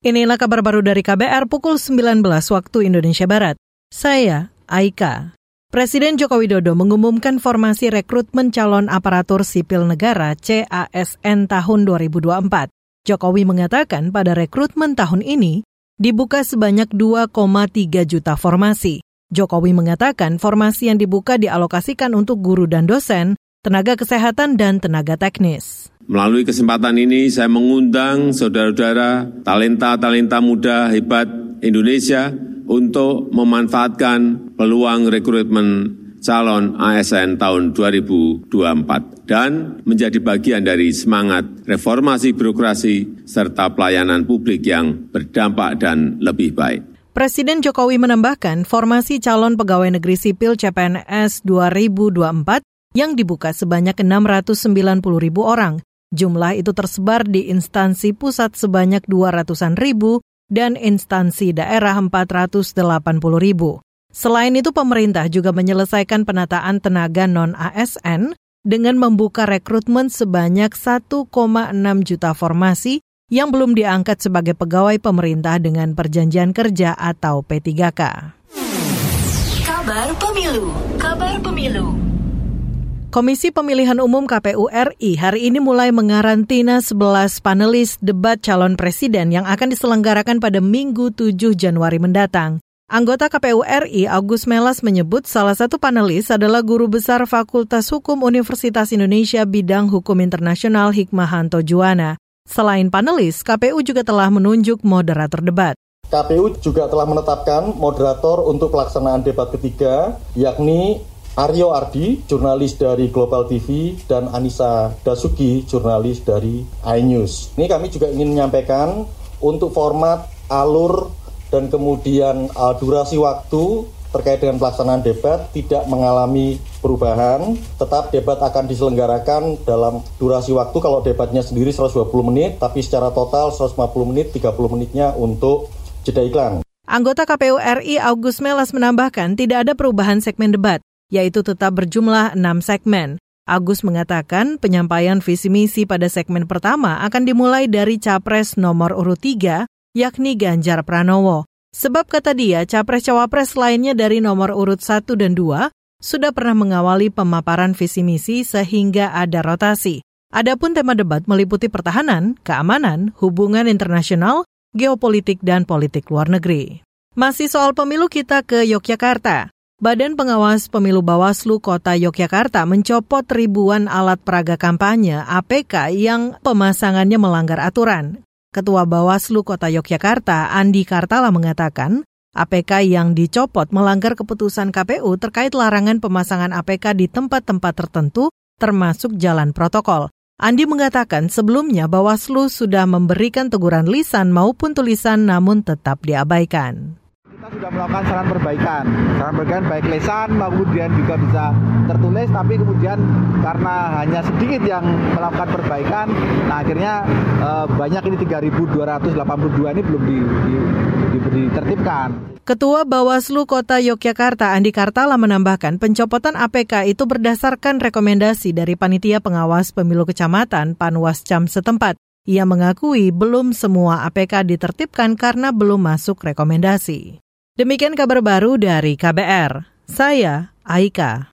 Inilah kabar baru dari KBR pukul 19 waktu Indonesia Barat. Saya, Aika. Presiden Joko Widodo mengumumkan formasi rekrutmen calon aparatur sipil negara CASN tahun 2024. Jokowi mengatakan pada rekrutmen tahun ini dibuka sebanyak 2,3 juta formasi. Jokowi mengatakan formasi yang dibuka dialokasikan untuk guru dan dosen, tenaga kesehatan, dan tenaga teknis. Melalui kesempatan ini saya mengundang saudara-saudara talenta-talenta muda hebat Indonesia untuk memanfaatkan peluang rekrutmen calon ASN tahun 2024 dan menjadi bagian dari semangat reformasi birokrasi serta pelayanan publik yang berdampak dan lebih baik. Presiden Jokowi menambahkan formasi calon pegawai negeri sipil CPNS 2024 yang dibuka sebanyak 690 ribu orang Jumlah itu tersebar di instansi pusat sebanyak 200-an ribu dan instansi daerah 480 ribu. Selain itu, pemerintah juga menyelesaikan penataan tenaga non-ASN dengan membuka rekrutmen sebanyak 1,6 juta formasi yang belum diangkat sebagai pegawai pemerintah dengan perjanjian kerja atau P3K. Kabar Pemilu, Kabar Pemilu. Komisi Pemilihan Umum KPU RI hari ini mulai mengarantina 11 panelis debat calon presiden yang akan diselenggarakan pada Minggu 7 Januari mendatang. Anggota KPU RI Agus Melas menyebut salah satu panelis adalah Guru Besar Fakultas Hukum Universitas Indonesia Bidang Hukum Internasional Hikmahanto Juwana. Selain panelis, KPU juga telah menunjuk moderator debat. KPU juga telah menetapkan moderator untuk pelaksanaan debat ketiga, yakni Aryo Ardi, jurnalis dari Global TV, dan Anissa Dasuki, jurnalis dari iNews. Ini kami juga ingin menyampaikan untuk format, alur, dan kemudian uh, durasi waktu terkait dengan pelaksanaan debat tidak mengalami perubahan. Tetap debat akan diselenggarakan dalam durasi waktu kalau debatnya sendiri 120 menit, tapi secara total 150 menit, 30 menitnya untuk jeda iklan. Anggota KPU RI Agus Melas menambahkan tidak ada perubahan segmen debat yaitu tetap berjumlah enam segmen. Agus mengatakan penyampaian visi misi pada segmen pertama akan dimulai dari capres nomor urut 3, yakni Ganjar Pranowo. Sebab kata dia, capres-cawapres lainnya dari nomor urut 1 dan 2 sudah pernah mengawali pemaparan visi misi sehingga ada rotasi. Adapun tema debat meliputi pertahanan, keamanan, hubungan internasional, geopolitik, dan politik luar negeri. Masih soal pemilu kita ke Yogyakarta. Badan Pengawas Pemilu Bawaslu Kota Yogyakarta mencopot ribuan alat peraga kampanye APK yang pemasangannya melanggar aturan. Ketua Bawaslu Kota Yogyakarta, Andi Kartala mengatakan, APK yang dicopot melanggar keputusan KPU terkait larangan pemasangan APK di tempat-tempat tertentu, termasuk jalan protokol. Andi mengatakan sebelumnya Bawaslu sudah memberikan teguran lisan maupun tulisan namun tetap diabaikan sudah melakukan saran perbaikan saran perbaikan baik lesan kemudian juga bisa tertulis tapi kemudian karena hanya sedikit yang melakukan perbaikan nah akhirnya eh, banyak ini 3.282 ini belum di, di, di, ditertibkan Ketua Bawaslu Kota Yogyakarta Andi Kartala menambahkan pencopotan APK itu berdasarkan rekomendasi dari Panitia Pengawas Pemilu Kecamatan Panwascam setempat. Ia mengakui belum semua APK ditertibkan karena belum masuk rekomendasi. Demikian kabar baru dari KBR. Saya Aika.